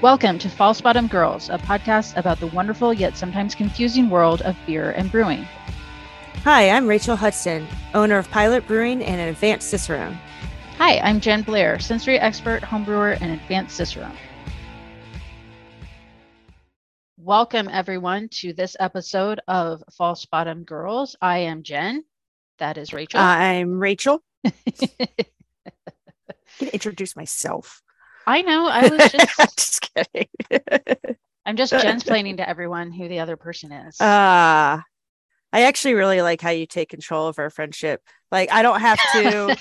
Welcome to False Bottom Girls, a podcast about the wonderful yet sometimes confusing world of beer and brewing. Hi, I'm Rachel Hudson, owner of Pilot Brewing and an advanced Cicerone. Hi, I'm Jen Blair, sensory expert, homebrewer, and advanced Cicerone. Welcome, everyone, to this episode of False Bottom Girls. I am Jen. That is Rachel. I'm Rachel. I can introduce myself. I know. I was just, just kidding. I'm just Jen's planning to everyone who the other person is. Ah, uh, I actually really like how you take control of our friendship. Like I don't have to,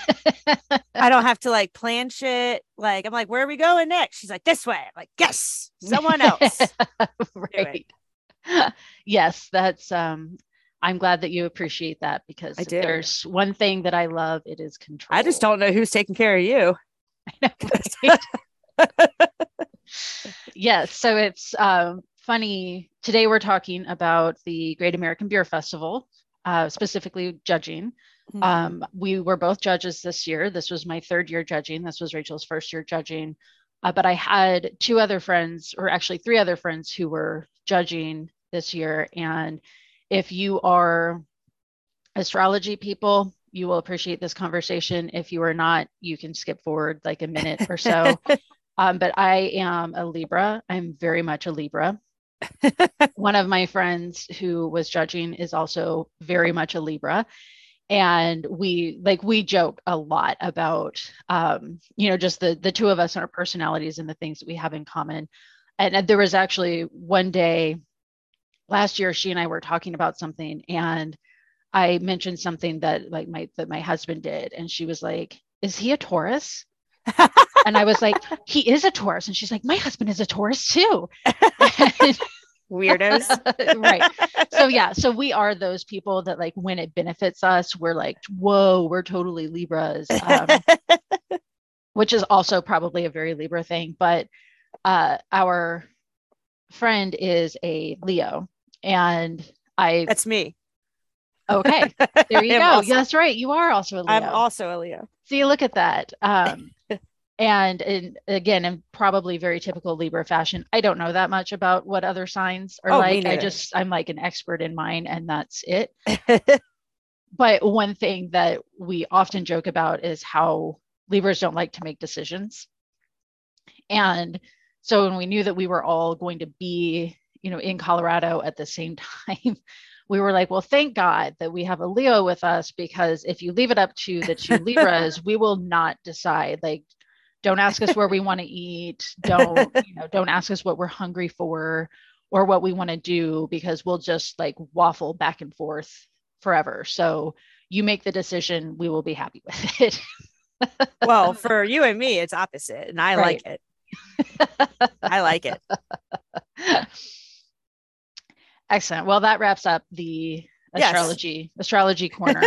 I don't have to like plan shit. Like I'm like, where are we going next? She's like, this way. I'm like, yes, someone else. right. Yes, that's um I'm glad that you appreciate that because there's one thing that I love, it is control. I just don't know who's taking care of you. I know, right? yes. So it's um, funny. Today we're talking about the Great American Beer Festival, uh, specifically judging. Mm-hmm. Um, we were both judges this year. This was my third year judging. This was Rachel's first year judging. Uh, but I had two other friends, or actually three other friends, who were judging this year. And if you are astrology people, you will appreciate this conversation. If you are not, you can skip forward like a minute or so. um, but I am a Libra. I'm very much a Libra. One of my friends who was judging is also very much a Libra. And we like we joke a lot about um, you know, just the the two of us and our personalities and the things that we have in common. And, and there was actually one day last year she and I were talking about something and I mentioned something that like my that my husband did, and she was like, "Is he a Taurus?" And I was like, "He is a Taurus," and she's like, "My husband is a Taurus too." Weirdos, right? So yeah, so we are those people that like when it benefits us, we're like, "Whoa, we're totally Libras," um, which is also probably a very Libra thing. But uh, our friend is a Leo, and I that's me. Okay, there you go. Also, That's right. You are also a Leo. I'm also a Leo. See, look at that. Um, and, and again, in probably very typical Libra fashion, I don't know that much about what other signs are oh, like. I just I'm like an expert in mine, and that's it. but one thing that we often joke about is how Libras don't like to make decisions, and so when we knew that we were all going to be, you know, in Colorado at the same time we were like, well, thank God that we have a Leo with us because if you leave it up to the two Libras, we will not decide. Like, don't ask us where we want to eat. Don't, you know, don't ask us what we're hungry for or what we want to do because we'll just like waffle back and forth forever. So you make the decision, we will be happy with it. well, for you and me, it's opposite, and I right. like it. I like it. Excellent. Well, that wraps up the astrology yes. astrology corner.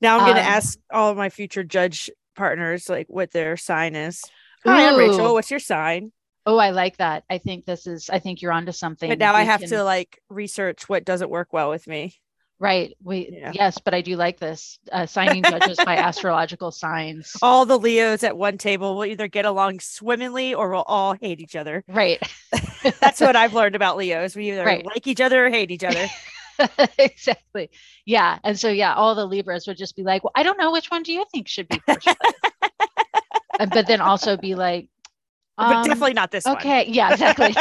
now I'm going to um, ask all of my future judge partners like what their sign is. Hi, I'm Rachel. What's your sign? Oh, I like that. I think this is. I think you're onto something. But now we I have can... to like research what doesn't work well with me. Right. We yeah. yes, but I do like this uh, signing judges by astrological signs. All the Leos at one table will either get along swimmingly or we'll all hate each other. Right. That's what I've learned about Leos. We either right. like each other or hate each other. exactly. Yeah. And so yeah, all the Libras would just be like, "Well, I don't know which one do you think should be first." but then also be like, um, "But definitely not this okay. one." Yeah. Exactly.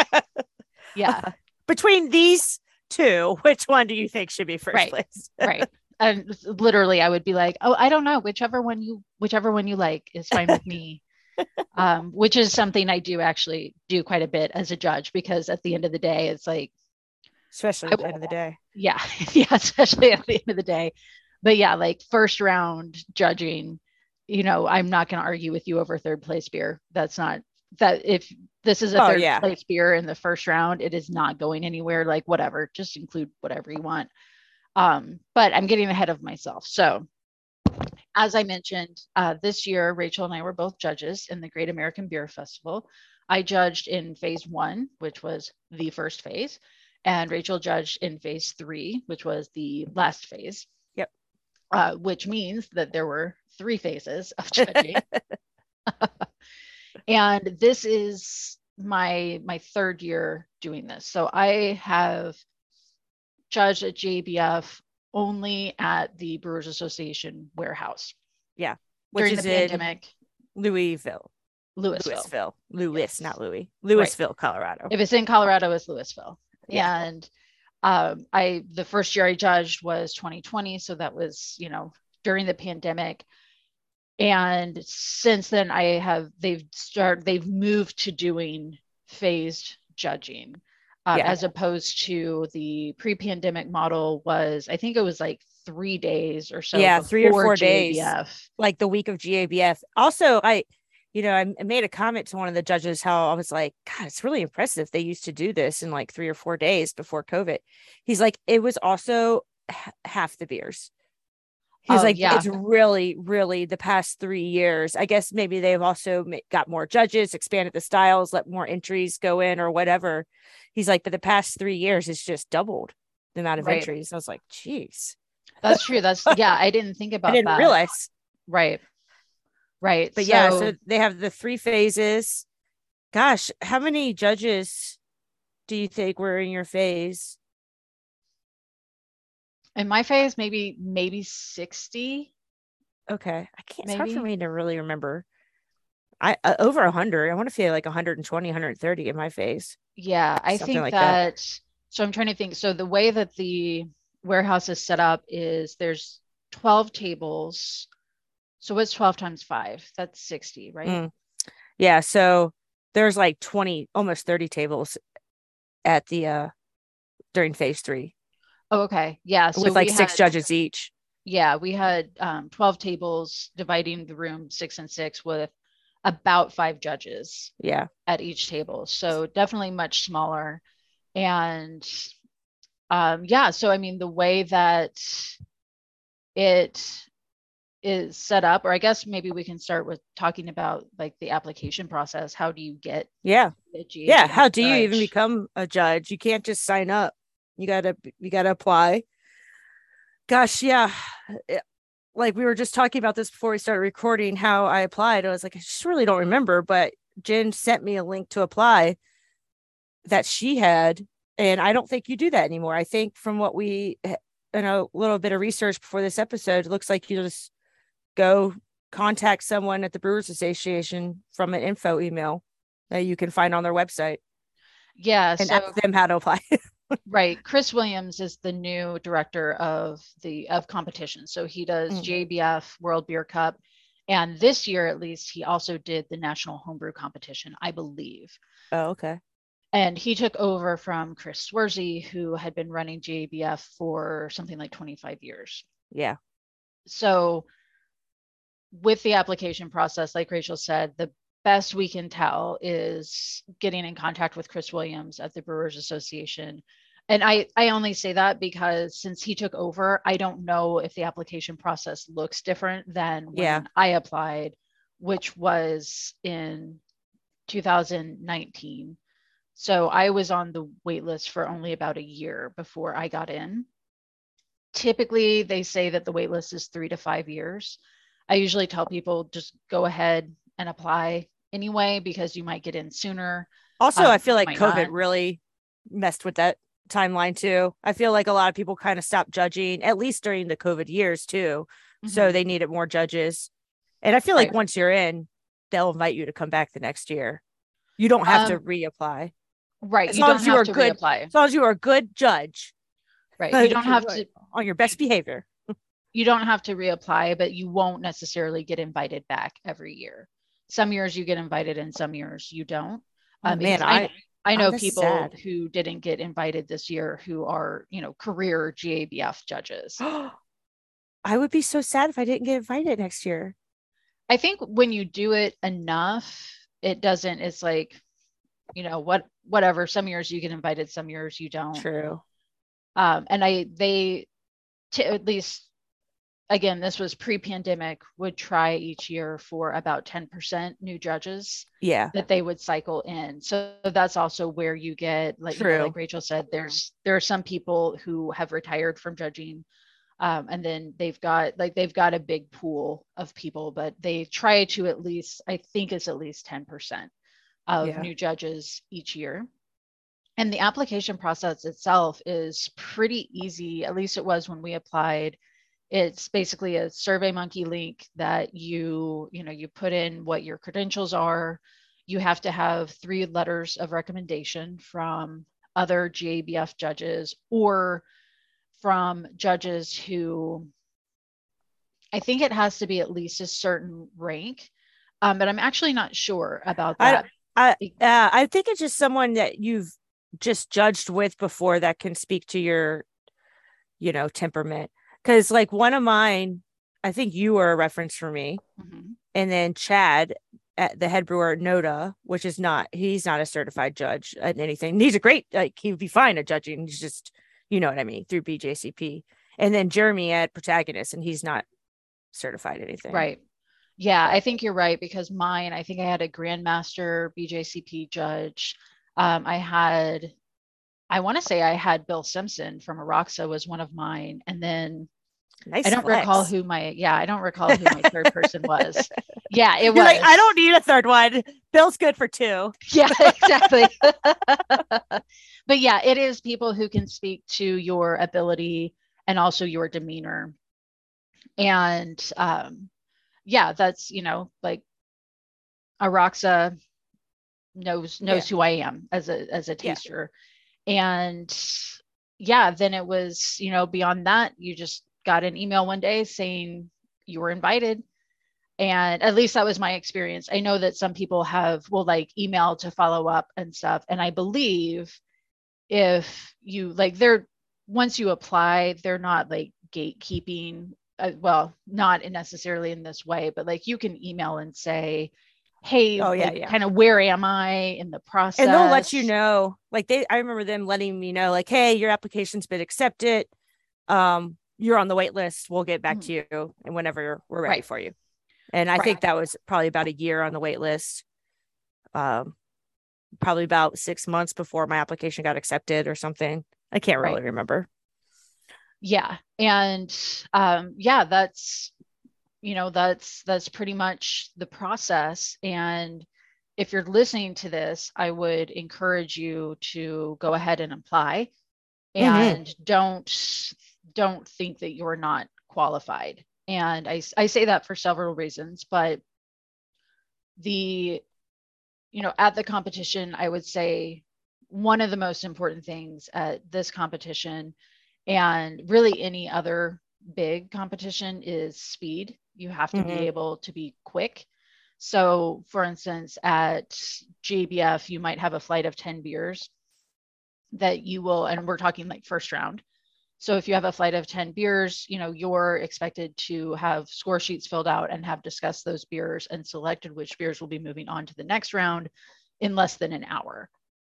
yeah. Between these two, which one do you think should be first right. place? right. And literally I would be like, oh, I don't know, whichever one you whichever one you like is fine with me. um, which is something I do actually do quite a bit as a judge because at the end of the day, it's like especially at the end of the day. Yeah. Yeah, especially at the end of the day. But yeah, like first round judging, you know, I'm not gonna argue with you over third place beer. That's not that if this is a oh, third yeah. place beer in the first round, it is not going anywhere. Like whatever, just include whatever you want. Um, but I'm getting ahead of myself. So as I mentioned, uh, this year, Rachel and I were both judges in the Great American Beer Festival. I judged in phase one, which was the first phase, and Rachel judged in phase three, which was the last phase. Yep. Uh, which means that there were three phases of judging. and this is my my third year doing this. So I have judged at GABF only at the Brewers Association warehouse. Yeah. Which during is the pandemic. Louisville. Louisville. Louisville. Louis, yes. not Louis. Louisville, right. Colorado. If it's in Colorado, it's Louisville. Yeah. And um, I the first year I judged was 2020. So that was, you know, during the pandemic. And since then I have they've started they've moved to doing phased judging. Uh, yeah. as opposed to the pre-pandemic model was i think it was like three days or so yeah three or four GABF. days like the week of gabf also i you know, I, made a comment to one of the judges how I was like, God, it's really impressive. They used to do this in like three or four days before COVID. He's like, it was also h- half the beers. He's oh, like, yeah. it's really, really the past three years. I guess maybe they've also got more judges, expanded the styles, let more entries go in or whatever. He's like, but the past three years, it's just doubled the amount of right. entries. I was like, geez. That's true. That's yeah. I didn't think about. I didn't that. realize. Right. Right. But so, yeah, so they have the three phases. Gosh, how many judges do you think were in your phase? In my phase, maybe maybe 60. Okay. I can't maybe. it's hard for me to really remember. I uh, over 100. I want to feel like 120, 130 in my phase. Yeah, I think like that, that so I'm trying to think. So the way that the warehouse is set up is there's 12 tables so what's 12 times five? That's 60, right? Mm. Yeah. So there's like 20, almost 30 tables at the uh during phase three. Oh, okay. Yeah. So with like six had, judges each. Yeah, we had um 12 tables dividing the room six and six with about five judges. Yeah. At each table. So definitely much smaller. And um yeah, so I mean the way that it is set up or i guess maybe we can start with talking about like the application process. How do you get yeah. yeah how do you even become a judge? You can't just sign up. You gotta you gotta apply. Gosh yeah. Eh, like we were just talking about this before we started recording how i applied. I was like i just really don't remember but jen sent me a link to apply that she had and i don't think you do that anymore. I think from what we in a little bit of research before this episode it looks like you just go contact someone at the Brewers Association from an info email that you can find on their website. Yeah. And so, ask them how to apply. right. Chris Williams is the new director of the of competition. So he does mm. GABF World Beer Cup. And this year, at least, he also did the National Homebrew Competition, I believe. Oh, okay. And he took over from Chris Swersey, who had been running GABF for something like 25 years. Yeah. So with the application process, like Rachel said, the best we can tell is getting in contact with Chris Williams at the Brewers Association. And I, I only say that because since he took over, I don't know if the application process looks different than when yeah. I applied, which was in 2019. So I was on the wait list for only about a year before I got in. Typically, they say that the wait list is three to five years. I usually tell people just go ahead and apply anyway because you might get in sooner. Also, um, I feel like COVID not. really messed with that timeline too. I feel like a lot of people kind of stopped judging, at least during the COVID years too. Mm-hmm. So they needed more judges. And I feel like right. once you're in, they'll invite you to come back the next year. You don't have um, to reapply. Right. As you long as you are good, reapply. as long as you are a good judge. Right. You don't have to on your best behavior you don't have to reapply, but you won't necessarily get invited back every year. Some years you get invited, and some years you don't. Oh, um, man, I I know people sad. who didn't get invited this year who are you know career GABF judges. I would be so sad if I didn't get invited next year. I think when you do it enough, it doesn't. It's like, you know, what whatever. Some years you get invited, some years you don't. True. Um, and I they t- at least again, this was pre-pandemic, would try each year for about 10% new judges. Yeah. That they would cycle in. So that's also where you get like, you know, like Rachel said, there's there are some people who have retired from judging. Um, and then they've got like they've got a big pool of people, but they try to at least, I think it's at least 10%. of Yeah. new judges each year. And the application process itself is pretty easy, at least it was when we applied. It's basically a survey monkey link that you, you know, you put in what your credentials are. You have to have three letters of recommendation from other GABF judges or from judges who I think it has to be at least a certain rank. Um, but I'm actually not sure about I that. I uh, I think it's just someone that you've just judged with before that can speak to your, you know, temperament. Because like one of mine, I think you were a reference for me, Mhm. and then Chad at the head brewer Noda, which is not he's not a certified judge at anything. He's a great like he would be fine at judging. He's just you know what I mean through BJCP, and then Jeremy at protagonist, and he's not certified anything. Right. Yeah, I think you're right because mine, I think I had a grandmaster BJCP judge. Um, I had, I want to say I had Bill Simpson from Araxa was one of mine. And then Nice. I don't recall who my, yeah, I don't recall who my third person was. Yeah, it You're was. like, I don't need a third one. Bill's good for two. Yeah, exactly. but yeah, it is people who can speak to your ability and also your demeanor. And um, yeah, that's you know like Araxa knows knows who I am as a as a Yeah. And yeah, then it was you know beyond that you just got an email one day saying you were invited. And at least that was my experience. I know that some people have will like email to follow up and stuff. And i believe if you like they're once you apply they're not like gatekeeping uh, well not necessarily in this way but like you can email and say hey Oh, yeah, like, yeah. kind of where am i in the process And they'll let you know. Like they I remember them letting me know, like, hey, your application's been accepted. Um, you're on the wait list. We'll get back to you and whenever we're ready Right. for you. And I Right. think that was probably about a year on the wait list. Um, probably about six months before my application got accepted or something. I can't really Right. remember. yeah and um yeah that's you know that's that's pretty much the process. And if you're listening to this i would encourage you to go ahead and apply Mhm. and don't don't think that you're not qualified. And I, I say that for several reasons but the you know at the competition i would say one of the most important things at this competition and really any other big competition is speed you have to Mhm. be able to be quick. So for instance at gabf you might have a flight of 10 beers that you will and we're talking like first round. So if you have a flight of 10 beers you know you're expected to have score sheets filled out and have discussed those beers and selected which beers will be moving on to the next round in less than an hour.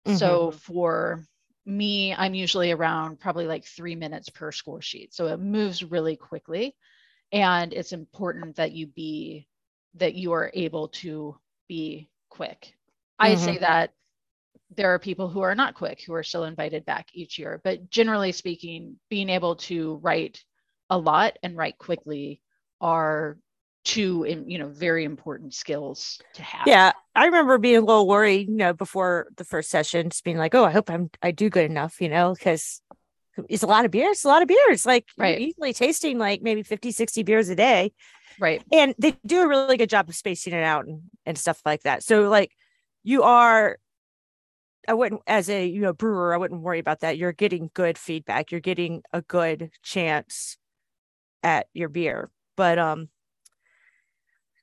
So for me i'm usually around probably like three minutes per score sheet. So it moves really quickly and it's important that you be that you are able to be quick. I say mm-hmm. that there are people who are not quick who are still invited back each year but generally speaking being able to write a lot and write quickly are two you know very important skills to have. Yeah, I remember being a little worried, you know, before the first session, just being like, "Oh, I hope I'm I do good enough," you know, because it's a lot of beers, it's a lot of beers. Like Right. easily tasting like maybe 50, 60 beers a day, right and they do a really good job of spacing it out and and stuff like that. So like you are. I wouldn't, as a you know brewer, I wouldn't worry about that. You're getting good feedback. You're getting a good chance at your beer. But um,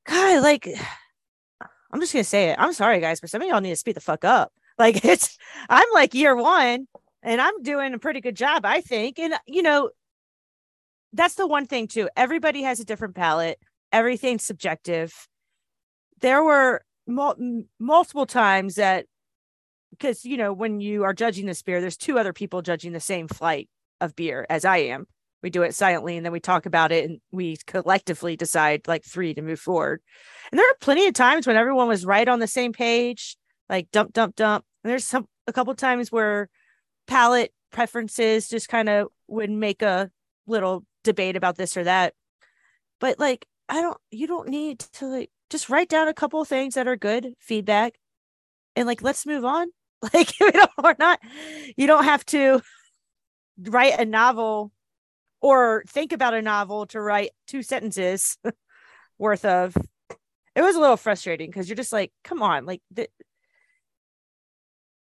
God, like I'm just gonna say it. I'm sorry, guys, but some of y'all need to speed the fuck up. Like it's I'm like year one and I'm doing a pretty good job, I think. And you know, that's the one thing too. Everybody has a different palate, everything's subjective. There were mul- multiple times that because you know, when you are judging this beer, there's two other people judging the same flight of beer as I am. We do it silently and then we talk about it and we collectively decide like three to move forward. And there are plenty of times when everyone was right on the same page, like dump, dump, dump. And there's some a couple times where palate preferences just kind of would make a little debate about this or that. But like, I don't, you don't need to like just write down a couple things that are good feedback and like let's move on. Like we don't, we're not. You don't have to write a novel or think about a novel to write two sentences worth of. It was a little frustrating because you're just like, come on, like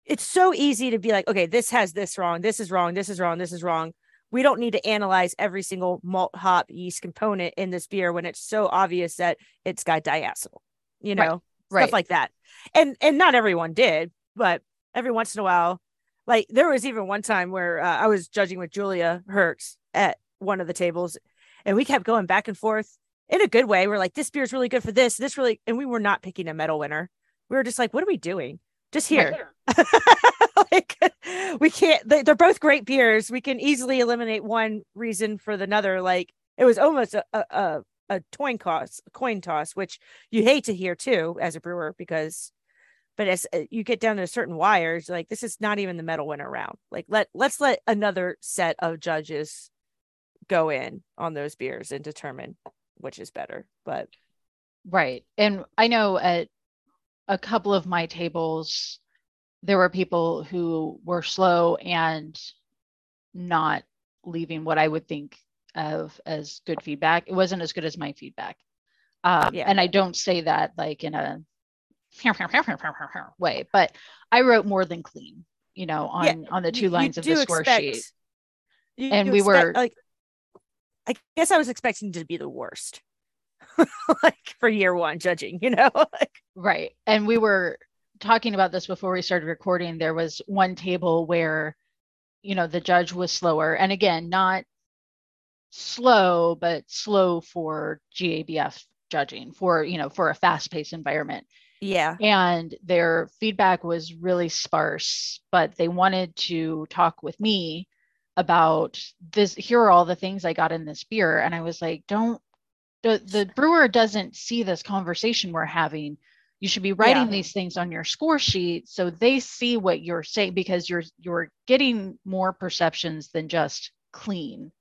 it's so easy to be like, okay, this has this wrong, this is wrong, this is wrong, this is wrong. We don't need to analyze every single malt, hop, yeast component in this beer when it's so obvious that it's got diacetyl, you know, Right, stuff right. like that. And and not everyone did, but every once in a while, like there was even one time where uh, I was judging with Julia Herz at one of the tables, and we kept going back and forth in a good way. We're like, this beer is really good for this, this really, and we were not picking a medal winner. We were just like, what are we doing? Just here. like we can't they, they're both great beers we can easily eliminate one reason for the other like it was almost a a, a, a coin toss coin toss which you hate to hear too as a brewer because but as uh, you get down to certain wires like this is not even the medal winner round like let let's let another set of judges go in on those beers and determine which is better but Right. And I know at a couple of my tables, there were people who were slow and not leaving what I would think of as good feedback. It wasn't as good as my feedback. Um, Yeah. And I don't say that like in a way, but I wrote more than clean, you know, on, Yeah, on the two lines of the score expect- sheet. you- And you we expect- were- like i guess i was expecting to be the worst like for year one judging you know like Right. And we were talking about this before we started recording. There was one table where, you know, the judge was slower. And again, not slow, but slow for GABF judging for, you know, for a fast paced environment. yeah And their feedback was really sparse, but they wanted to talk with me about this. Here are all the things I got in this beer. And I was like, don't, the, the brewer doesn't see this conversation we're having. You should be writing Yeah. these things on your score sheet so they see what you're saying because you're you're getting more perceptions than just clean.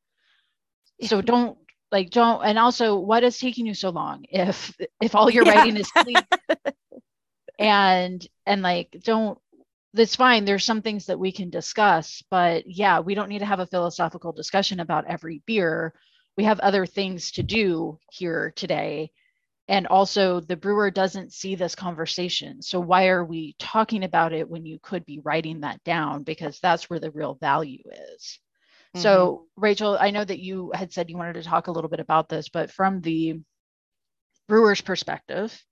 So don't like don't and also what is taking you so long if if all you're Yeah. writing is clean and and like don't that's fine there's some things that we can discuss but yeah we don't need to have a philosophical discussion about every beer we have other things to do here today and also the brewer doesn't see this conversation so why are we talking about it when you could be writing that down because that's where the real value is so mm-hmm. rachel i know that you had said you wanted to talk a little bit about this but from the brewer's perspective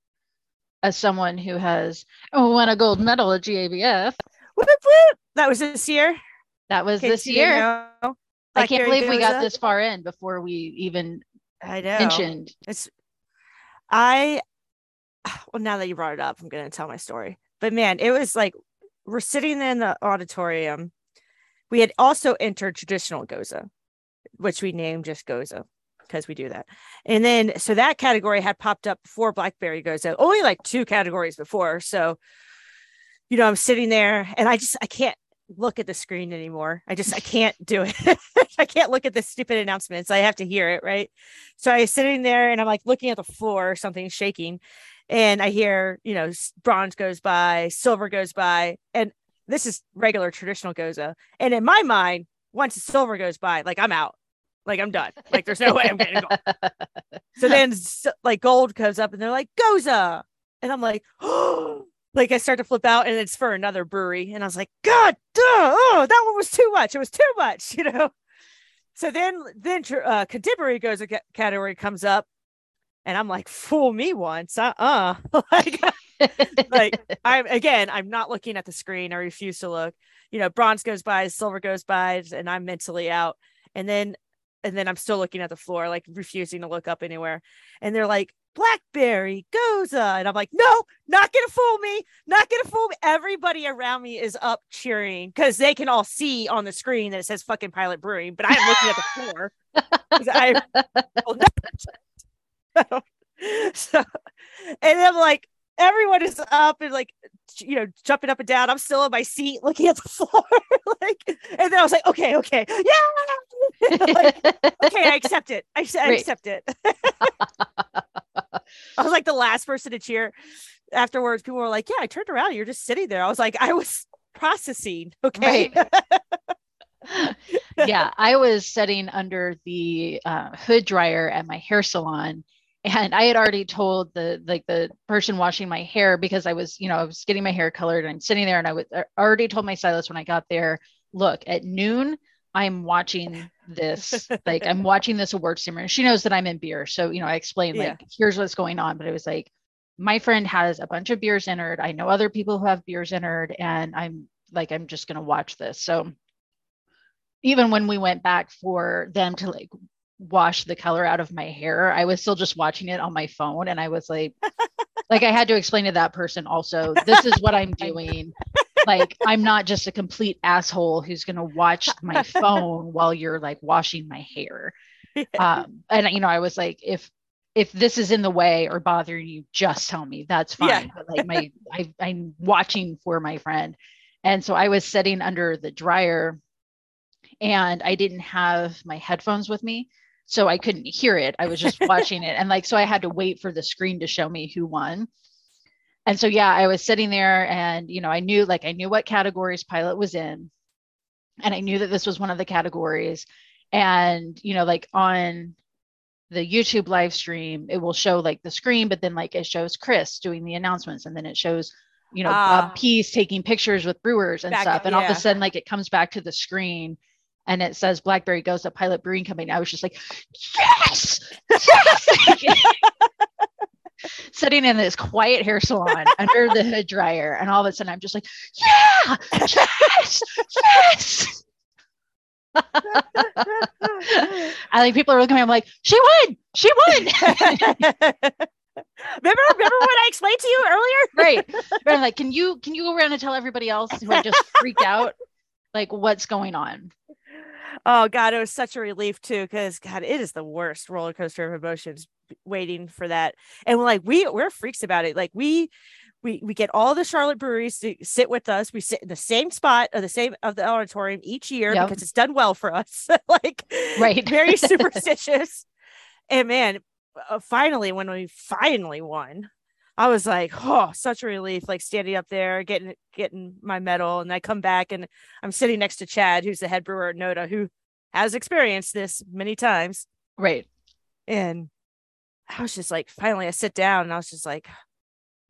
as someone who has oh, won a gold medal at GABF. Whoop, whoop. that was this year That was this you year. know. I can't believe we got this far in before we even i know. mentioned. it's i well now that you brought it up i'm going to tell my story. But man it was like we're sitting in the auditorium. We had also entered traditional gose which we named just gose because we do that. And then so that category had popped up before blackberry gose only like two categories before. So you know i'm sitting there and i just i can't look at the screen anymore. I just i can't do it. I can't look at the stupid announcements i have to hear it right? So I was sitting there and I'm like looking at the floor, something shaking, and I hear, you know, bronze goes by, silver goes by, and this is regular traditional gose. And in my mind, once silver goes by, like I'm out, like I'm done, like there's no way I'm getting gold. So then, like gold comes up, and they're like gose, and I'm like, oh, like I start to flip out, and it's for another brewery, and I was like, God, duh, oh, that one was too much. It was too much, you know. So then, then uh, contemporary gose category comes up, and I'm like, fool me once, uh, uh like, like I'm again, I'm not looking at the screen. I refuse to look. You know, bronze goes by, silver goes by, and I'm mentally out. And then, and then I'm still looking at the floor, like refusing to look up anywhere. And they're like, blackberry gose, and I'm like, no, not gonna fool me, not gonna fool me. Everybody around me is up cheering because they can all see on the screen that it says fucking Pilot Brewing, but I'm looking at the floor I will never- so, and I'm like, everyone is up and like, you know, jumping up and down. I'm still in my seat looking at the floor. like, and then I was like, okay, okay, yeah. like, okay, I accept it. I, I accept it. I was like the last person to cheer. Afterwards, people were like, "Yeah, I turned around. You're just sitting there." I was like, "I was processing." Okay. Right. yeah, I was sitting under the uh, hood dryer at my hair salon, and I had already told the like the person washing my hair because I was, you know, I was getting my hair colored and I'm sitting there, and I was I already told my stylist when I got there, look, at noon I'm watching this, like I'm watching this award ceremony. She knows that I'm in beer. So, you know, I explained Yeah. like, here's what's going on. But it was like, my friend has a bunch of beers entered. I know other people who have beers entered, and I'm like, I'm just gonna watch this. So even when we went back for them to like wash the color out of my hair, I was still just watching it on my phone. And I was like, like I had to explain to that person also, this is what I'm doing like I'm not just a complete asshole who's going to watch my phone while you're like washing my hair. Um, and you know, I was like, if if this is in the way or bothering you, just tell me. That's fine. Yeah. But like my I, I'm watching for my friend, and so I was sitting under the dryer, and I didn't have my headphones with me. So I couldn't hear it. I was just watching it. And like, so I had to wait for the screen to show me who won and so yeah i was sitting there and you know i knew like i knew what categories pilot was in and i knew that this was one of the categories. And you know like on the youtube live stream it will show like the screen but then like it shows chris doing the announcements and then it shows you know Ah. bob pease taking pictures with brewers and stuff. and all of a sudden like it comes back to the screen and it says blackberry goes to pilot brewing company. I was just like yes, yes! sitting in this quiet hair salon under the hood dryer and all of a sudden i'm just like yeah yes yes I think people are looking at me. I'm like, she won, she won. remember, remember what I explained to you earlier? right. But I'm like, can you can you go around and tell everybody else who are just freaked out, like what's going on? Oh God, it was such a relief too, because God, it is the worst roller coaster of emotions waiting for that. And we're like, we we're freaks about it. Like we we we get all the Charlotte breweries to sit with us. We sit in the same spot of the same of the auditorium each year Yep. because it's done well for us. like Right. very superstitious. and man, uh, finally, when we finally won, I was like, oh, such a relief, like standing up there, getting getting my medal. And I come back and I'm sitting next to Chad, who's the head brewer at Noda, who has experienced this many times. Right. And I was just like, finally, I sit down and I was just like,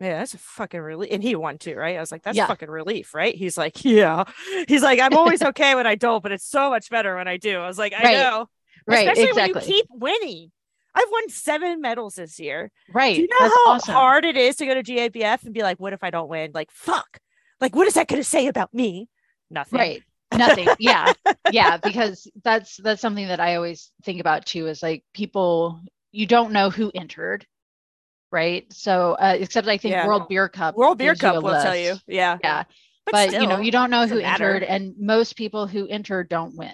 man, that's a fucking relief. And he won too, right? I was like, that's Yeah. fucking relief, right? He's like, yeah. He's like, I'm always okay when I don't, but it's so much better when I do. I was like, I Right. know. Right. Especially exactly. when you keep winning. I've won seven medals this year. right. Do you know That's how awesome. hard it is to go to GABF and be like, what if I don't win? Like, fuck. Like, what is that going to say about me? Nothing. Right. Nothing. Yeah. yeah. Because that's that's something that I always think about too is like people you don't know who entered. Right. So uh, except I think Yeah. World Beer Cup. World Beer gives you a Cup will tell you. Yeah. Yeah. But, you know, you don't know who doesn't matter. entered, and most people who enter don't win.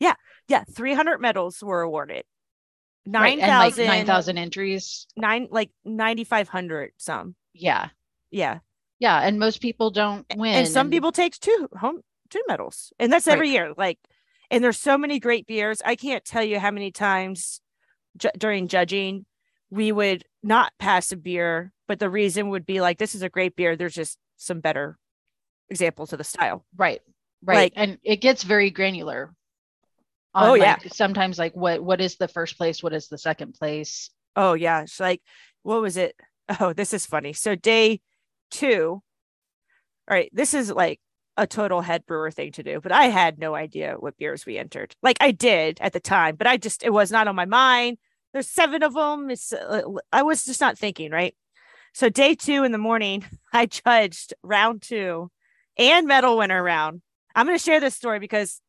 Yeah. Yeah, 300 medals were awarded. Right, and like 9,000, 9,000 entries. nine, like 9,500 some. Yeah. Yeah. Yeah. And most people don't win. and some people take two home two medals and that's Right. every year like and there's so many great beers i can't tell you how many times ju- during judging we would not pass a beer but the reason would be like this is a great beer there's just some better examples of the style Right. Right. Like- and it gets very granular. Oh, on, yeah. sometimes like what what is the first place? What is the second place? oh yeah. It's like what was it? Oh this is funny. So day two all right this is like a total head brewer thing to do but i had no idea what beers we entered. Like i did at the time but i just it was not on my mind. There's seven of them it's uh, i was just not thinking right? So day two in the morning i judged round two and medal winner round. I'm going to share this story because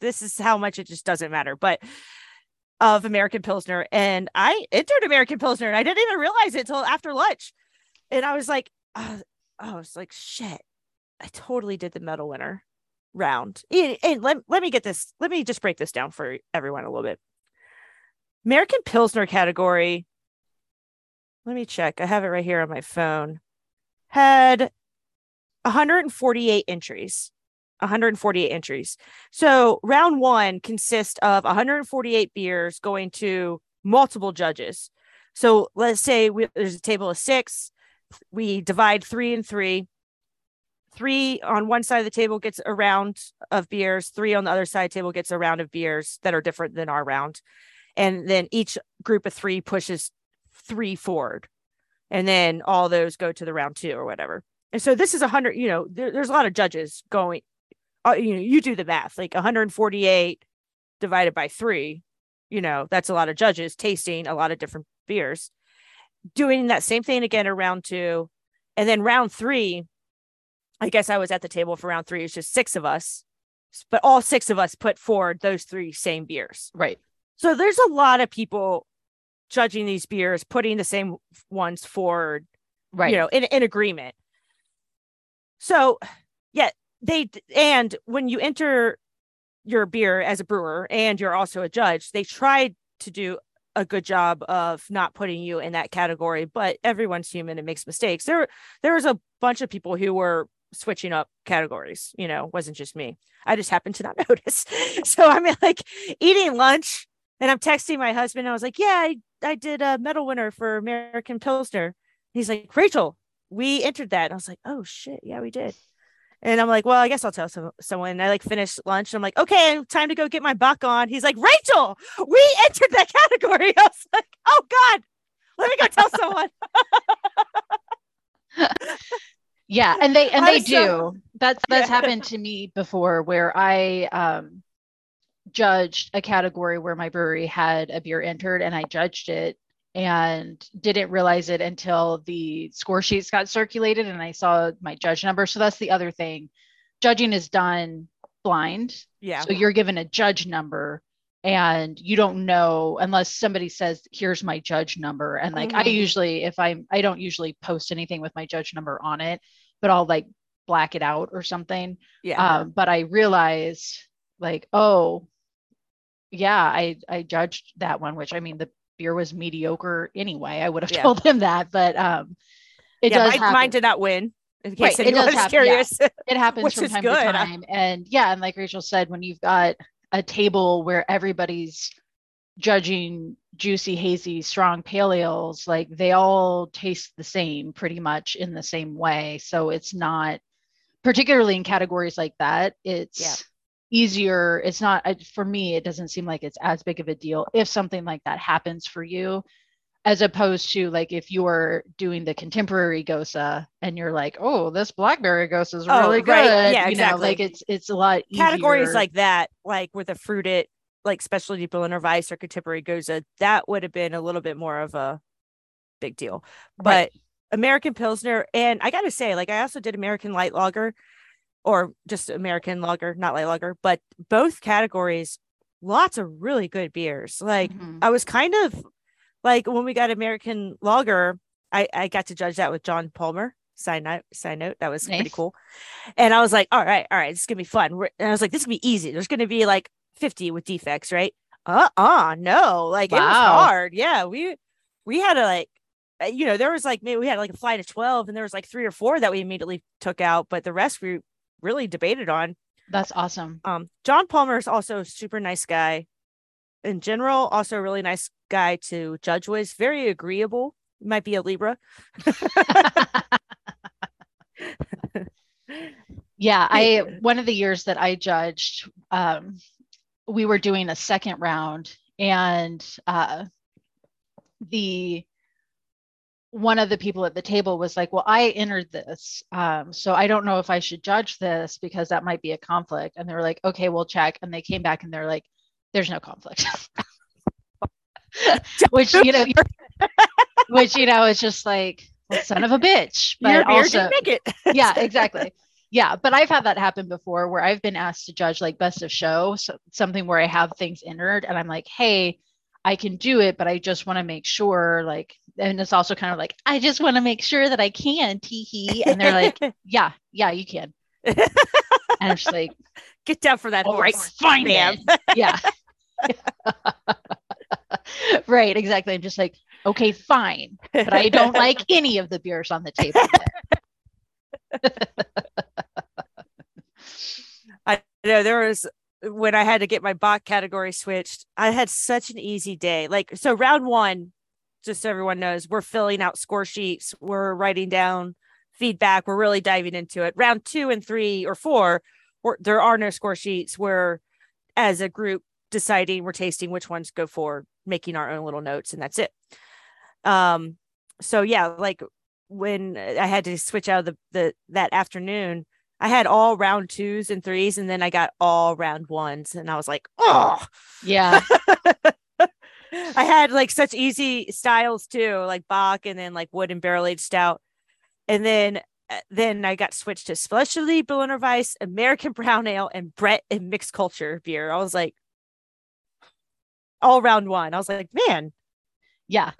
this is how much it just doesn't matter but of American Pilsner. And I entered American Pilsner and I didn't even realize it until after lunch. And I was like, oh, I was like, shit, I totally did the medal winner round. And, and let, let me get this, let me just break this down for everyone a little bit. American Pilsner category, let me check. I have it right here on my phone. Had 148 entries. 148 entries. So round one consists of 148 beers going to multiple judges. So let's say we, there's a table of six. We divide three and three. Three on one side of the table gets a round of beers. Three on the other side the table gets a round of beers that are different than our round. And then each group of three pushes three forward. And then all those go to the round two or whatever. And so this is a hundred, you know, there, there's a lot of judges going, uh, you know, you do the math, like 148 divided by three, you know, that's a lot of judges tasting a lot of different beers. Doing that same thing again in round two. And then round three, I guess I was at the table for round three. It's just six of us, but all six of us put forward those three same beers. Right. So there's a lot of people judging these beers, putting the same ones forward, Right. you know, in, in agreement. So, they and when you enter your beer as a brewer and you're also a judge, they tried to do a good job of not putting you in that category, but everyone's human and makes mistakes. There there was a bunch of people who were switching up categories, you know, wasn't just me. I just happened to not notice. so I'm like eating lunch and I'm texting my husband. I was like, Yeah, I, I did a medal winner for American Pilsner. He's like, Rachel, we entered that. And I was like, Oh shit, yeah, we did. And I'm like, well, I guess I'll tell some, someone. And I like finished lunch. And I'm like, okay, time to go get my buck on. He's like, Rachel, we entered that category. I was like, oh God, let me go tell someone. yeah and they and they do so- that's that's Yeah. happened to me before where i um judged a category where my brewery had a beer entered and i judged it and didn't realize it until the score sheets got circulated and i saw my judge number so that's the other thing judging is done blind yeah. so you're given a judge number and you don't know unless somebody says, here's my judge number. And like I Mhm. usually, if I'm I don't usually post anything with my judge number on it, but I'll like black it out or something. Yeah. Um, but I realized like, oh, yeah, I I judged that one, which I mean the beer was mediocre anyway. I would have Yeah. told him that, but um it yeah, does mine, mine did not win. In Right, case it does was happen, yeah. curious. it happens from time good. to time and yeah and like rachel said when you've got a table where everybody's judging juicy hazy strong pale ales like they all taste the same pretty much in the same way so it's not particularly in categories like that it's Yeah. Easier it's not for me it doesn't seem like it's as big of a deal if something like that happens for you as opposed to like if you're doing the contemporary gose and you're like oh this blackberry gose is Oh, really good right. Yeah, you know exactly. like it's it's a lot Categories like that, like with a fruited, like specialty Berliner Weiss or contemporary gose, that would have been a little bit more of a big deal. But Right. American Pilsner, and I gotta say, like I also did American Light Lager, or just American Lager, not Light Lager, but both categories, lots of really good beers. Like Mhm. I was kind of like when we got American Lager, I I got to judge that with John Palmer. Side note, side note, that was pretty cool. And I was like, all right, all right, this is gonna be fun. We're, and I was like, this is gonna be easy. There's gonna be like 50 with defects, right? Uh uh no, like it was hard. Yeah, we we had to like uh, you know, there was like maybe we had like a flight of 12 and there was like three or four that we immediately took out, but the rest we really debated on. that's awesome Um, John Palmer is also a super nice guy. In general, also a really nice guy to judge with. Very agreeable. Might be a Libra. Yeah, I one of the years that I judged, um, we were doing a second round, and uh, the one of the people at the table was like, "Well, I entered this, um, so I don't know if I should judge this because that might be a conflict." And they were like, "Okay, we'll check." And they came back and they're like, "There's no conflict," which you know, which you know, is just like, well, son of a bitch. But Your also, didn't make it. yeah exactly yeah but i've had that happen before where i've been asked to judge like best of show so something where i have things entered and i'm like hey i can do it but i just want to make sure like and it's also kind of like i just want to make sure that i can tee hee and they're like yeah yeah you can and i'm just like get down for that. all right horse, fine then. yeah right exactly i'm just like okay fine but i don't like any of the beers on the table I know there was when I had to get my bot category switched. I had such an easy day. Like so, round one, just so everyone knows, we're filling out score sheets, we're writing down feedback, we're really diving into it. Round two and three or four, there are no score sheets. We're as a group deciding we're tasting which ones go for, making our own little notes, and that's it. Um, so yeah, like when I had to switch out of the, the that afternoon, I had all round twos and threes, and then I got all round ones, and I was like, oh, yeah. I had like such easy styles too, like Bock and then like wood and barrel aged stout. And then uh, then I got switched to specialty Berliner Weiss, American brown ale, and Brett and mixed culture beer. I was like, all round one. I was like, man, yeah.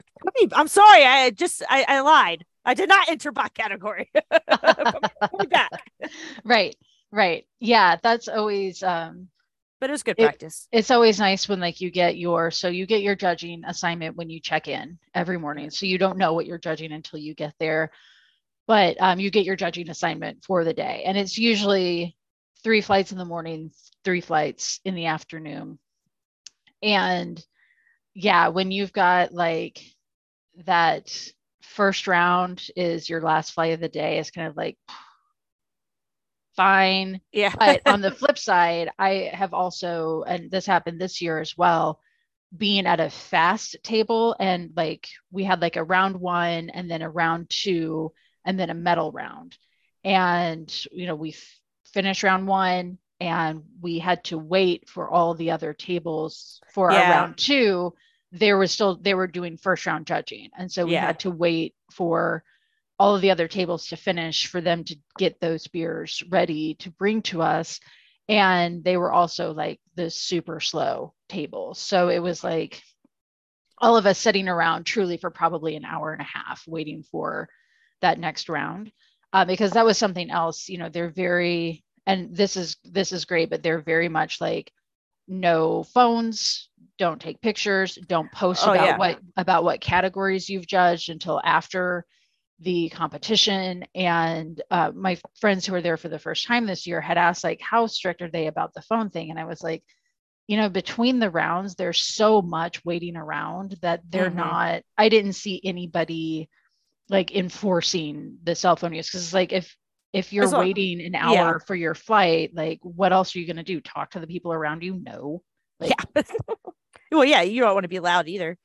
I'm sorry. I just I, I lied. I did not enter Bock category. back. Right. Right. Yeah. That's always um but it was good practice. It's always nice when like you get your so you get your judging assignment when you check in every morning. So you don't know what you're judging until you get there. But um, you get your judging assignment for the day. And it's usually three flights in the morning, three flights in the afternoon. And yeah, when you've got like that first round is your last flight of the day, it's kind of like fine. Yeah. but on the flip side, I have also, and this happened this year as well, being at a fast table and like we had like a round one and then a round two and then a medal round. And, you know, we f- finished round one and we had to wait for all the other tables for yeah. our round two. There was still, they were doing first round judging. And so we yeah. had to wait for all of the other tables to finish for them to get those beers ready to bring to us and they were also like the super slow tables so it was like all of us sitting around truly for probably an hour and a half waiting for that next round uh, because that was something else you know they're very and this is this is great but they're very much like no phones don't take pictures don't post oh, about yeah. what about what categories you've judged until after the competition and uh, my friends who were there for the first time this year had asked like how strict are they about the phone thing? And i was like you know between the rounds there's so much waiting around that they're mm-hmm. not i didn't see anybody like enforcing the cell phone use. Because it's like if if you're waiting an hour yeah. for your flight like what else are you going to do? Talk to the people around you? No. Like, yeah. Well yeah you don't want to be loud either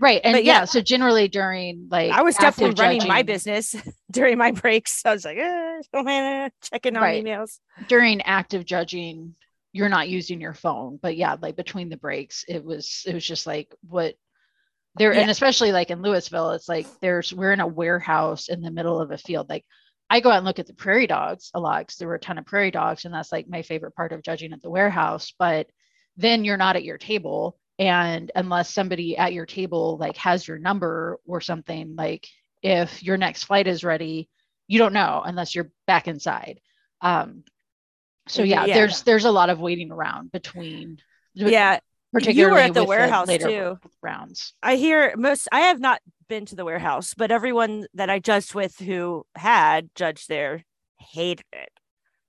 Right. And yeah, yeah, so generally during like I was definitely running judging, my business during my breaks. I was like, eh, checking on right. emails. During active judging, you're not using your phone. But yeah, like between the breaks, it was it was just like what there yeah. and especially like in Louisville, it's like there's we're in a warehouse in the middle of a field. Like I go out and look at the prairie dogs a lot because there were a ton of prairie dogs, and that's like my favorite part of judging at the warehouse. But then you're not at your table and unless somebody at your table like has your number or something like if your next flight is ready you don't know unless you're back inside. Um so yeah, yeah. there's there's a lot of waiting around between yeah. Particularly you were at the warehouse the too. rounds. I hear most i have not been to the warehouse but everyone that i judged with who had judged there hated it.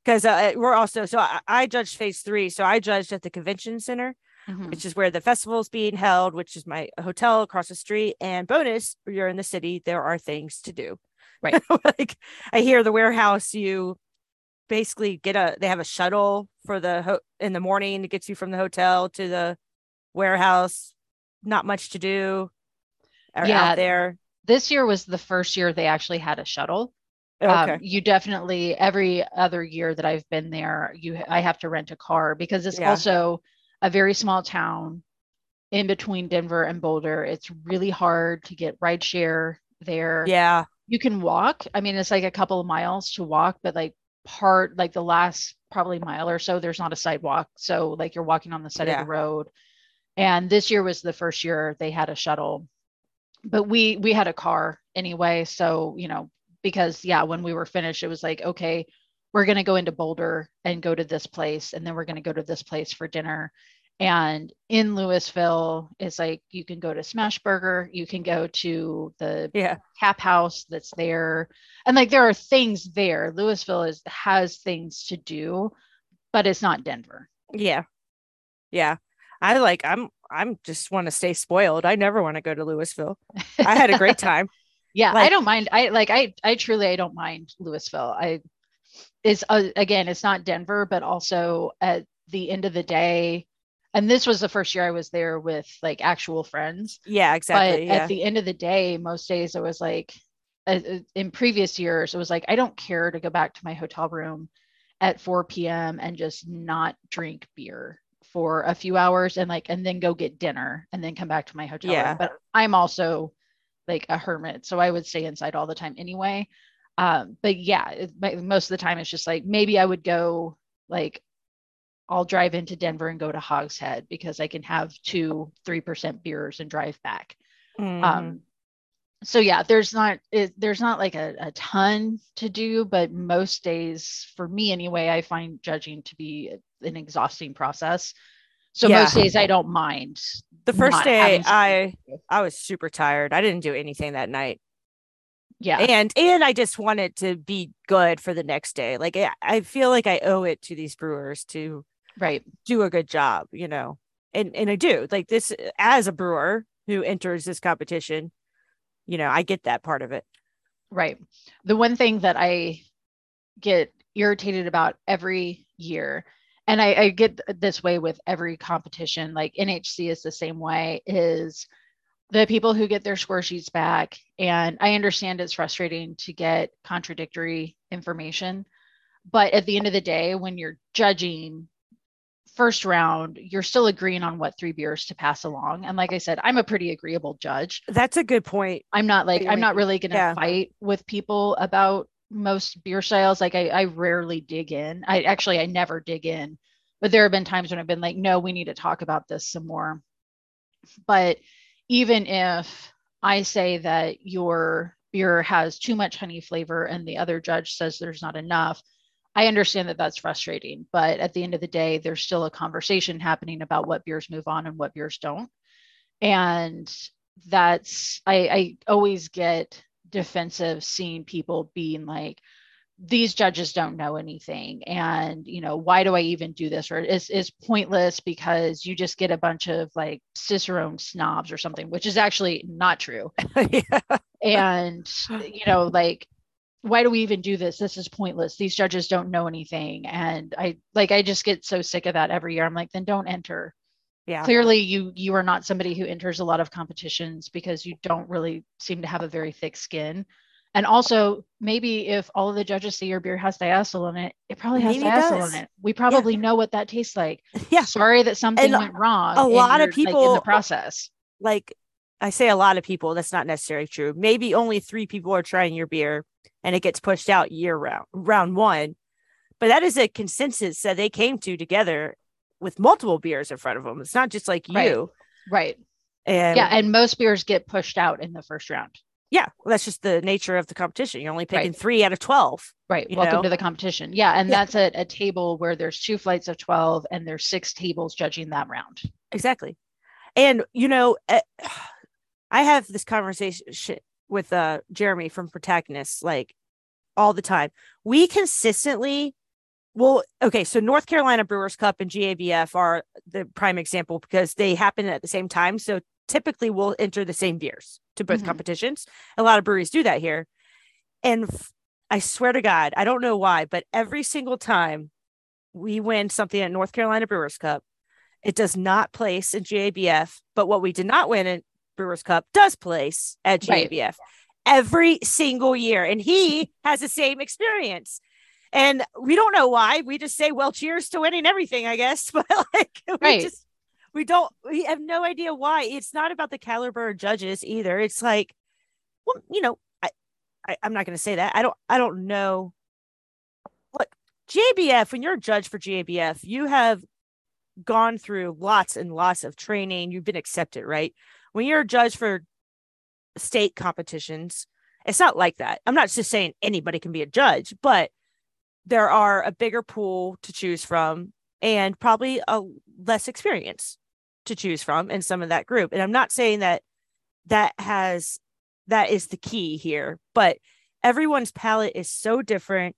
Because uh, we're also so I, I judged phase three. So i judged at the convention center mm-hmm. which is where the festival is being held, which is my hotel across the street. And bonus, you're in the city, there are things to do. Right. like I hear the warehouse, you basically get a they have a shuttle for the ho- in the morning that gets you from the hotel to the warehouse. Not much to do. Yeah, there. This year was the first year they actually had a shuttle. Um, okay. Um, you definitely every other year that I've been there, you I have to rent a car because it's yeah. also a very small town in between Denver and Boulder. It's really hard to get rideshare there. Yeah. You can walk. I mean, it's like a couple of miles to walk, but like part, like the last probably mile or so, there's not a sidewalk. So like you're walking on the side yeah. of the road. And this year was the first year they had a shuttle. But we we had a car anyway. So, you know, because yeah, when we were finished, it was like, okay, we're going to go into Boulder and go to this place, and then we're going to go to this place for dinner. And in Louisville, it's like you can go to Smashburger, you can go to the yeah. Tap House that's there, and like there are things there. Louisville is has things to do, but it's not Denver. Yeah, yeah. I like I'm I'm just want to stay spoiled. I never want to go to Louisville. I had a great time. yeah, like, I don't mind. I like I I truly I don't mind Louisville. I is uh, again, it's not Denver, but also at the end of the day, and this was the first year I was there with like actual friends. Yeah, exactly. But yeah. at the end of the day, most days it was like, uh, in previous years, it was like I don't care to go back to my hotel room at 4 p.m. and just not drink beer for a few hours and like and then go get dinner and then come back to my hotel yeah. room. But I'm also like a hermit, so I would stay inside all the time anyway. Um, but yeah, it, most of the time it's just like maybe I would go like I'll drive into Denver and go to Hogshead because I can have two three percent beers and drive back. Mm-hmm. Um, so yeah, there's not it, there's not like a, a ton to do, but most days for me anyway, I find judging to be an exhausting process. So yeah. most days I don't mind. The first day I I was super tired. I didn't do anything that night. Yeah. And and I just wanted to be good for the next day. Like I, I feel like I owe it to these brewers to right do a good job, you know. And and I do. Like this as a brewer who enters this competition, you know, I get that part of it. Right. The one thing that I get irritated about every year, and I, I get this way with every competition, like NHC is the same way, is the people who get their score sheets back. And I understand it's frustrating to get contradictory information. But at the end of the day, when you're judging first round, you're still agreeing on what three beers to pass along. And like I said, I'm a pretty agreeable judge. That's a good point. I'm not like, I'm not really going to yeah. fight with people about most beer styles. Like I, I rarely dig in. I actually, I never dig in, but there have been times when I've been like, no, we need to talk about this some more. But even if I say that your beer has too much honey flavor and the other judge says there's not enough, I understand that that's frustrating, but at the end of the day, there's still a conversation happening about what beers move on and what beers don't. And that's, I, I always get defensive seeing people being like, these judges don't know anything and you know why do i even do this or it's, it's pointless because you just get a bunch of like cicerone snobs or something which is actually not true yeah. and you know like why do we even do this? This is pointless. These judges don't know anything. And I like I just get so sick of that every year. I'm like, then don't enter. Yeah. Clearly you you are not somebody who enters a lot of competitions because you don't really seem to have a very thick skin. And also, maybe if all of the judges see your beer has diacetyl in it, it probably has maybe diacetyl in it. We probably yeah. know what that tastes like. Yeah. Sorry that something and went wrong. A lot of people like, in the process. Like I say a lot of people, that's not necessarily true. Maybe only three people are trying your beer and it gets pushed out year round round one. But that is a consensus that they came to together with multiple beers in front of them. It's not just like you. Right. right. And yeah, and most beers get pushed out in the first round. Yeah, well, that's just the nature of the competition. You're only picking right. three out of 12. Right. Welcome know? to the competition. Yeah. And yeah. that's a, a table where there's two flights of 12 and there's six tables judging that round. Exactly. And, you know, eh, I have this conversation with uh Jeremy from Protagonists like all the time. We consistently well, okay, so North Carolina Brewers Cup and GABF are the prime example because they happen at the same time. So typically we'll enter the same beers to both mm-hmm. competitions. A lot of breweries do that here. And I swear to God, I don't know why, but every single time we win something at North Carolina Brewers Cup, it does not place in GABF. But what we did not win in Brewers Cup does place at GABF right. every single year. And he has the same experience. And we don't know why. We just say, well, cheers to winning everything, I guess. But like, we right. just, we don't, we have no idea why. It's not about the caliber of judges either. It's like, well, you know, I, I I'm not going to say that. I don't, I don't know. Look, GABF, when you're a judge for GABF, you have gone through lots and lots of training. You've been accepted, right? When you're a judge for state competitions, it's not like that. I'm not just saying anybody can be a judge, but there are a bigger pool to choose from and probably a less experience to choose from in some of that group. And I'm not saying that that has that is the key here, but everyone's palate is so different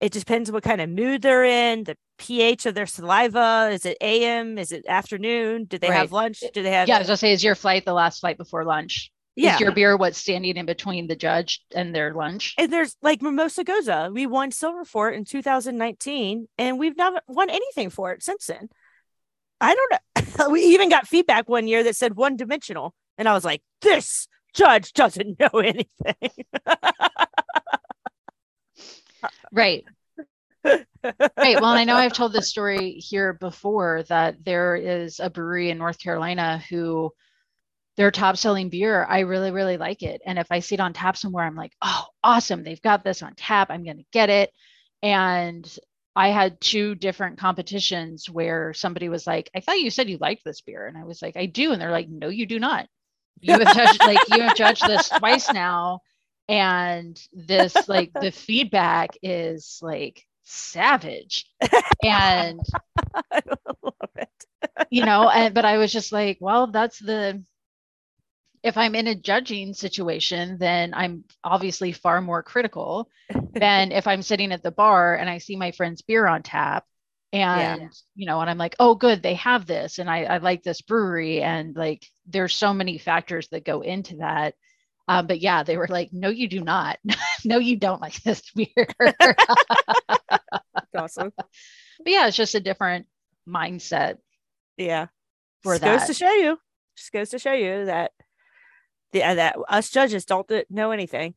it depends what kind of mood they're in, the pH of their saliva. Is it AM? Is it afternoon? Do they Right. have lunch? Do they have Yeah, I was gonna say, is your flight the last flight before lunch? yeah. Is your beer what's standing in between the judge and their lunch? and there's like Mimosa Gose. We won silver for it in 2019, and we've never won anything for it since then. I don't know. we even got feedback one year that said one dimensional, and I was like, this judge doesn't know anything. Right. right. Well, and I know I've told this story here before that there is a brewery in North Carolina who their top selling beer, I really, really like it. And if I see it on tap somewhere, I'm like, oh, awesome. They've got this on tap. I'm going to get it. And I had two different competitions where somebody was like, I thought you said you liked this beer. And I was like, I do. And they're like, no, you do not. You have judged like you have judged this twice now. And this like the feedback is like savage. And I love it. you know and but i was just like well that's the if i'm in a judging situation then i'm obviously far more critical than if i'm sitting at the bar and i see my friend's beer on tap and you know and i'm like oh good they have this and I, I like this brewery and like there's so many factors that go into that um, but yeah they were like no you do not no you don't like this beer awesome. but yeah it's just a different mindset Yeah. for Just goes to show you. Just goes to show you that the uh, that us judges don't know anything.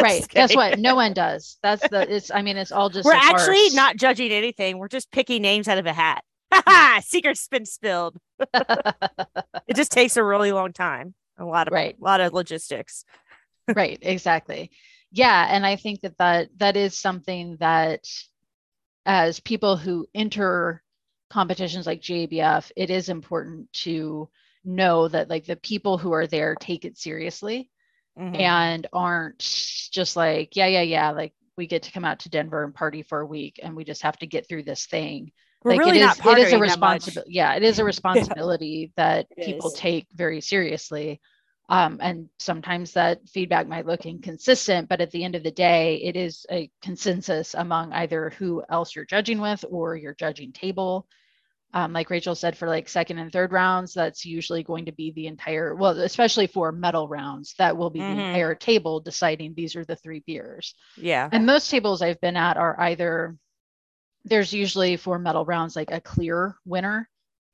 right guess what no one does that's the it's i mean it's all just We're actually farce. not judging anything. We're just picking names out of a hat. Ha ha! Secret's been spilled. It just takes a really long time. A lot of Right. a lot of logistics. right exactly yeah and i think that that that is something that as people who enter competitions like GABF, it is important to know that like the people who are there take it seriously Mhm. and aren't just like yeah yeah yeah like we get to come out to denver and party for a week and we just have to get through this thing We're like really it not is it is a partying that much. responsibility yeah it is a responsibility that It people is. take very seriously um, and sometimes that feedback might look inconsistent but at the end of the day it is a consensus among either who else you're judging with or your judging table um, like rachel said for like second and third rounds that's usually going to be the entire well especially for medal rounds that will be Mhm. the entire table deciding these are the three beers Yeah. and most tables I've been at are either there's usually for medal rounds like a clear winner.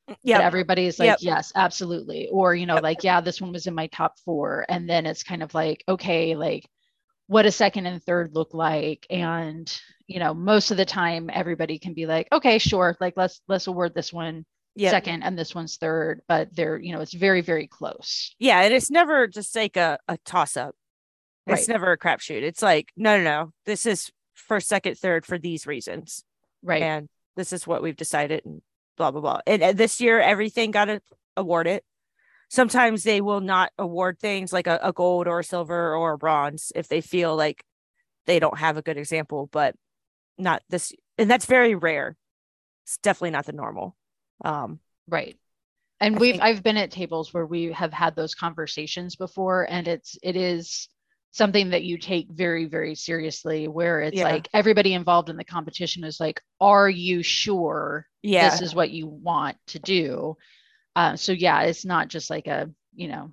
Mm, that Yeah. everybody's like, Yep. yes, absolutely. Or, you know, Yep. like, yeah, this one was in my top four. And then it's kind of like, okay, like what a second and third look like. And, you know, most of the time everybody can be like, okay, sure, like let's let's award this one Yeah. second and this one's third, but they're, you know, it's very, very close. Yeah. And it's never just like a, a toss up. It's Right. never a crapshoot. It's like, no, no, no. This is first, second, third for these reasons. Right. and this is what we've decided and blah blah blah and, uh, this year everything got a- awarded sometimes they will not award things like a, a gold or a silver or a bronze if they feel like they don't have a good example but not this and that's very rare it's definitely not the normal um Right. And I we've think- I've been at tables where we have had those conversations before and it's it is something that you take very very seriously where it's Yeah. like everybody involved in the competition is like are you sure yeah. this is what you want to do? Uh, so yeah it's not just like a you know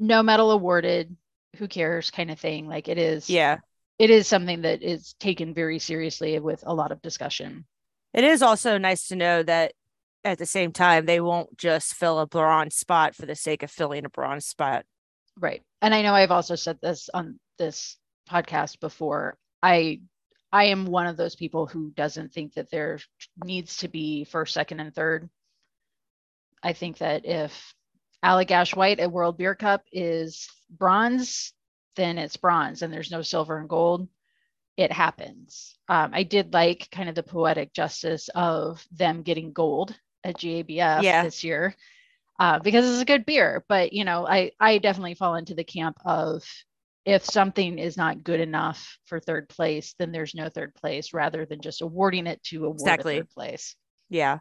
no medal awarded who cares kind of thing. Like it is yeah. it is something that is taken very seriously with a lot of discussion. It is also nice to know that at the same time they won't just fill a bronze spot for the sake of filling a bronze spot Right. And I know I've also said this on this podcast before. I I am one of those people who doesn't think that there needs to be first, second, and third. I think that if Allagash White at World Beer Cup is bronze, then it's bronze and there's no silver and gold. It happens. Um, I did like kind of the poetic justice of them getting gold at GABF Yeah. this year uh, because it's a good beer. But you know, I I definitely fall into the camp of if something is not good enough for third place, then there's no third place, rather than just awarding it to award Exactly. a third place. yeah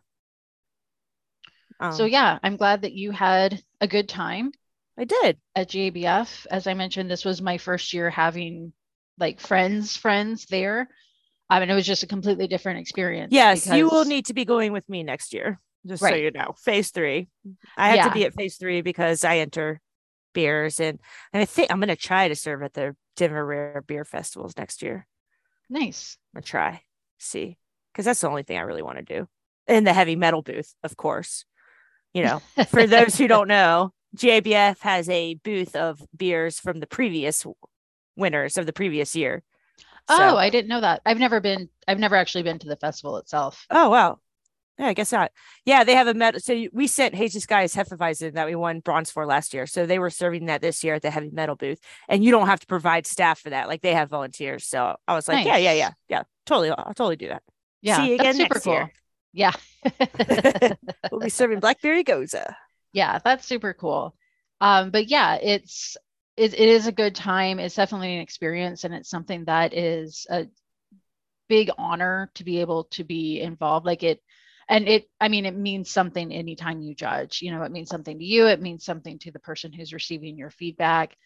so Um, yeah, I'm glad that you had a good time i did at GABF. As I mentioned, this was my first year having like friends friends there I mean, it was just a completely different experience. Yes, you will need to be going with me next year, just so you know. Phase three. I have Yeah. to be at phase three because I enter beers and and I think I'm gonna try to serve at the Denver Rare Beer Festivals next year. nice. I'm gonna try, see, because that's the only thing I really want to do. In the heavy metal booth, of course. You know, for those who don't know, GABF has a booth of beers from the previous winners of the previous year. Oh, I didn't know that. I've never been. I've never actually been to the festival itself. Oh wow. Yeah, I guess not. Yeah, they have a metal. So we sent Hages Guys Hefeweizen that we won bronze for last year. So they were serving that this year at the heavy metal booth, and you don't have to provide staff for that. Like they have volunteers. So I was like, yeah, yeah, yeah, yeah, totally. I'll totally do that. Yeah, See you again super next cool. year. Yeah. We'll be serving blackberry gose. yeah, that's super cool. Um, but yeah, it's it, it is a good time. It's definitely an experience, and it's something that is a big honor to be able to be involved. Like it, and it. I mean, it means something anytime you judge. You know, it means something to you. It means something to the person who's receiving your feedback.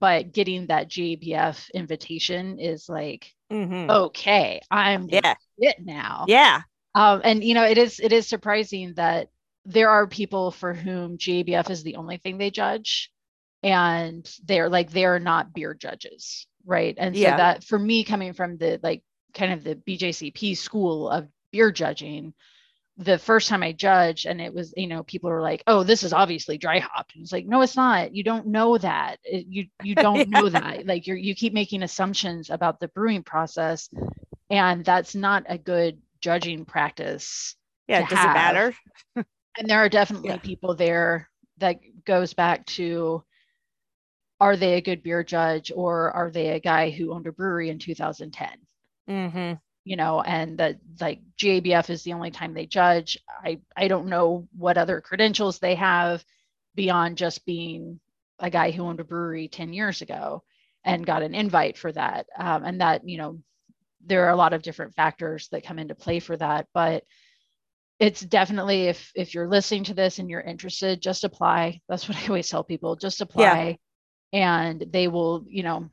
But getting that GABF invitation is like, Mhm. okay, I'm Yeah, it now. yeah, Um, and you know, it is it is surprising that there are people for whom GABF is the only thing they judge, and they're like they're not beer judges, right? And so Yeah. that for me, coming from the like kind of the BJCP school of beer judging, the first time I judged, and it was you know people were like, oh, this is obviously dry hopped, and it's like, no, it's not. You don't know that. It- you you don't know that. Like you're you keep making assumptions about the brewing process, and that's not a good judging practice yeah. Does it matter? and there are definitely Yeah. people there that goes back to are they a good beer judge or are they a guy who owned a brewery in 2010 Mm-hmm. You know and that like GABF is the only time they judge. I i don't know what other credentials they have beyond just being a guy who owned a brewery 10 years ago and got an invite for that. Um, and that you know there are a lot of different factors that come into play for that but it's definitely if if you're listening to this and you're interested just apply. That's what i always tell people just apply. And they will you know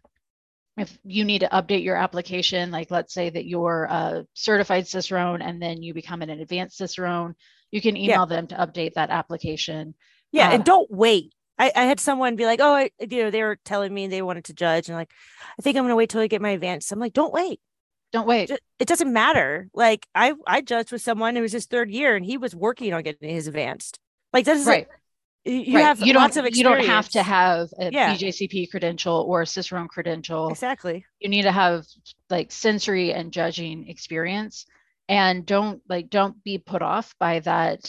if you need to update your application like let's say that you're a certified cicerone and then you become an advanced cicerone you can email them to update that application Yeah, Uh, and don't wait. I, I had someone be like, "Oh, I, you know, they were telling me they wanted to judge, and like, I think I'm gonna wait till I get my advanced." I'm like, "Don't wait. don't wait It doesn't matter." Like, I I judged with someone who was his third year, and he was working on getting his advanced. Like, that is right you right. have you lots don't of you don't have to have a Yeah. bjcp credential or a cicerone credential exactly. you need to have like sensory and judging experience and don't like don't be put off by that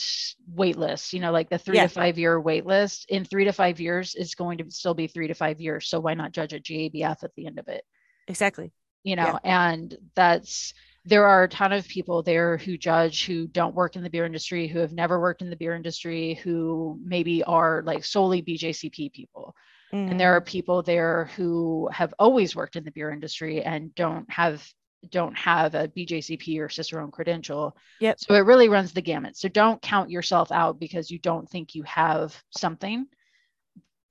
wait list you know like the three Yeah. to five year wait list in three to five years is going to still be three to five years so why not judge a gabf at the end of it Exactly. you know and that's there are a ton of people there who judge who don't work in the beer industry who have never worked in the beer industry who maybe are like solely bjcp people Mhm. and there are people there who have always worked in the beer industry and don't have don't have a BJCP or Cicerone credential. Yep. So it really runs the gamut. So don't count yourself out because you don't think you have something.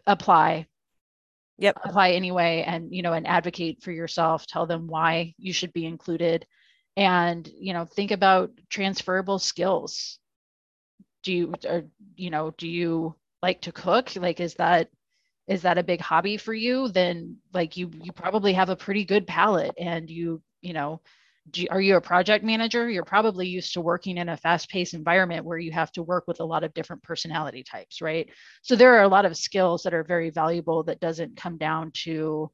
Apply. Yep. Apply anyway and you know and advocate for yourself, tell them why you should be included and you know think about transferable skills. Do you or you know, do you like to cook? Like is that is that a big hobby for you then like you you probably have a pretty good palate and you you know do, are you a project manager you're probably used to working in a fast-paced environment where you have to work with a lot of different personality types right so there are a lot of skills that are very valuable that doesn't come down to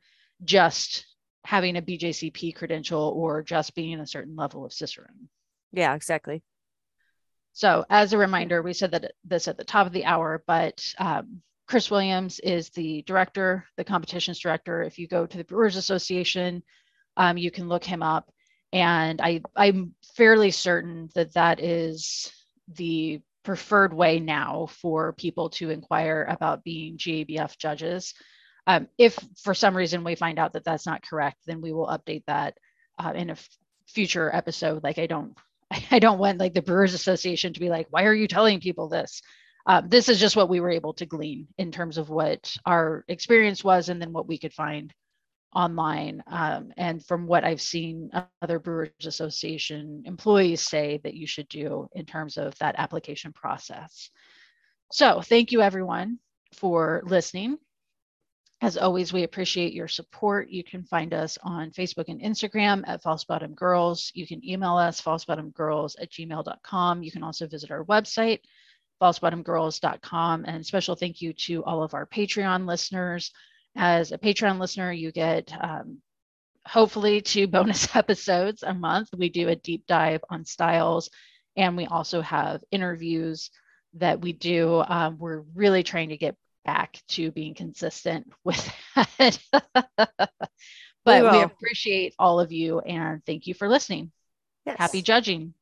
just having a bjcp credential or just being a certain level of cicerone Yeah, exactly. so, as a reminder, we said that this at the top of the hour, but um, Chris Williams is the director, the competitions director. If you go to the Brewers Association, um, you can look him up. And I, I'm fairly certain that that is the preferred way now for people to inquire about being GABF judges. Um, if for some reason we find out that that's not correct, then we will update that uh, in a f- future episode. Like I don't I don't want like the Brewers Association to be like, why are you telling people this? Um, this is just what we were able to glean in terms of what our experience was and then what we could find online. Um, and from what I've seen other Brewers Association employees say that you should do in terms of that application process. So thank you everyone for listening. As always, we appreciate your support. You can find us on Facebook and Instagram at False Bottom Girls. You can email us, falsebottomgirls at gmail.com. You can also visit our website, falsebottomgirls.com. And special thank you to all of our Patreon listeners. As a Patreon listener, you get um, hopefully two bonus episodes a month. We do a deep dive on styles, and we also have interviews that we do. Um, we're really trying to get back to being consistent with that. but we, we, appreciate all of you and thank you for listening. Yes. Happy judging.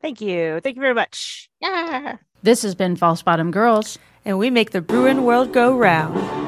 Thank you. Thank you very much. Yeah. This has been False Bottom Girls. And we make the Bruin world go round.